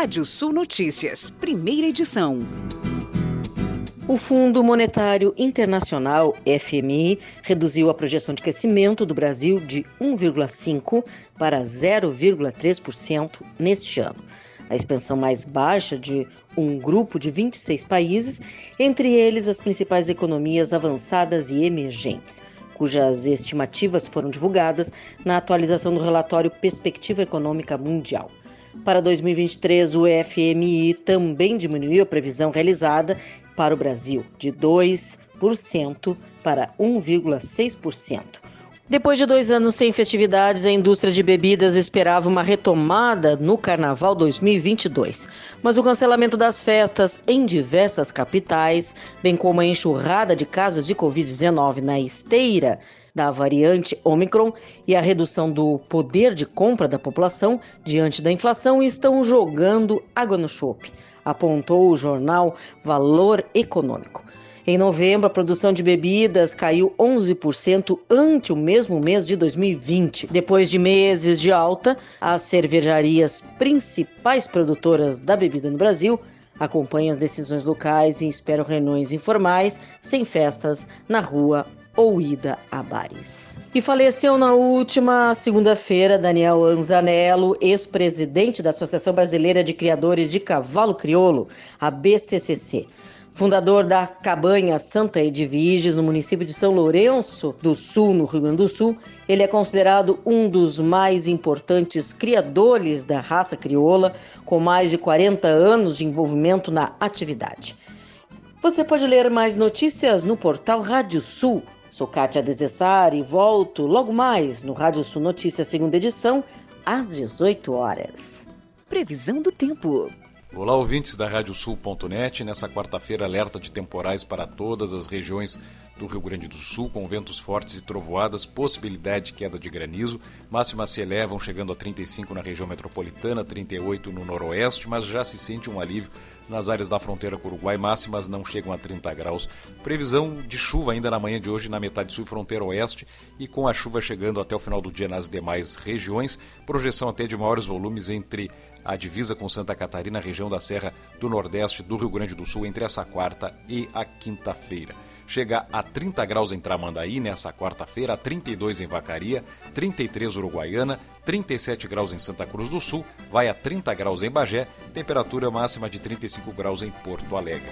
Rádio Sul Notícias, primeira edição. O Fundo Monetário Internacional, FMI, reduziu a projeção de crescimento do Brasil de 1,5% para 0,3% neste ano. A expansão mais baixa de um grupo de 26 países, entre eles as principais economias avançadas e emergentes, cujas estimativas foram divulgadas na atualização do relatório Perspectiva Econômica Mundial. Para 2023, o FMI também diminuiu a previsão realizada para o Brasil, de 2% para 1,6%. Depois de dois anos sem festividades, a indústria de bebidas esperava uma retomada no Carnaval 2022. Mas o cancelamento das festas em diversas capitais, bem como a enxurrada de casos de Covid-19 na esteira da variante Omicron e a redução do poder de compra da população diante da inflação estão jogando água no chope apontou o jornal Valor Econômico. Em novembro, a produção de bebidas caiu 11% ante o mesmo mês de 2020. Depois de meses de alta, as cervejarias principais produtoras da bebida no Brasil acompanham as decisões locais e esperam reuniões informais, sem festas, na rua ou ida a bares. E faleceu na última segunda-feira Daniel Anzanello, ex-presidente da Associação Brasileira de Criadores de Cavalo Crioulo, a BCCC. Fundador da Cabanha Santa Edviges, no município de São Lourenço do Sul, no Rio Grande do Sul, ele é considerado um dos mais importantes criadores da raça crioula, com mais de 40 anos de envolvimento na atividade. Você pode ler mais notícias no portal Rádio Sul Sou Kátia Desessari e volto logo mais no Rádio Sul Notícias, segunda edição, às 18 horas. Previsão do tempo. Olá, ouvintes da Radiosul.net. Nessa quarta-feira, alerta de temporais para todas as regiões do Rio Grande do Sul, com ventos fortes e trovoadas, possibilidade de queda de granizo. Máximas se elevam, chegando a 35 na região metropolitana, 38 no noroeste, mas já se sente um alívio nas áreas da fronteira com o Uruguai. Máximas não chegam a 30 graus. Previsão de chuva ainda na manhã de hoje na metade sul e fronteira oeste, e com a chuva chegando até o final do dia nas demais regiões. Projeção até de maiores volumes entre a divisa com Santa Catarina, região da Serra do Nordeste do Rio Grande do Sul, entre essa quarta e a quinta-feira chega a 30 graus em Tramandaí nessa quarta-feira, 32 em Vacaria, 33 Uruguaiana, 37 graus em Santa Cruz do Sul, vai a 30 graus em Bagé, temperatura máxima de 35 graus em Porto Alegre.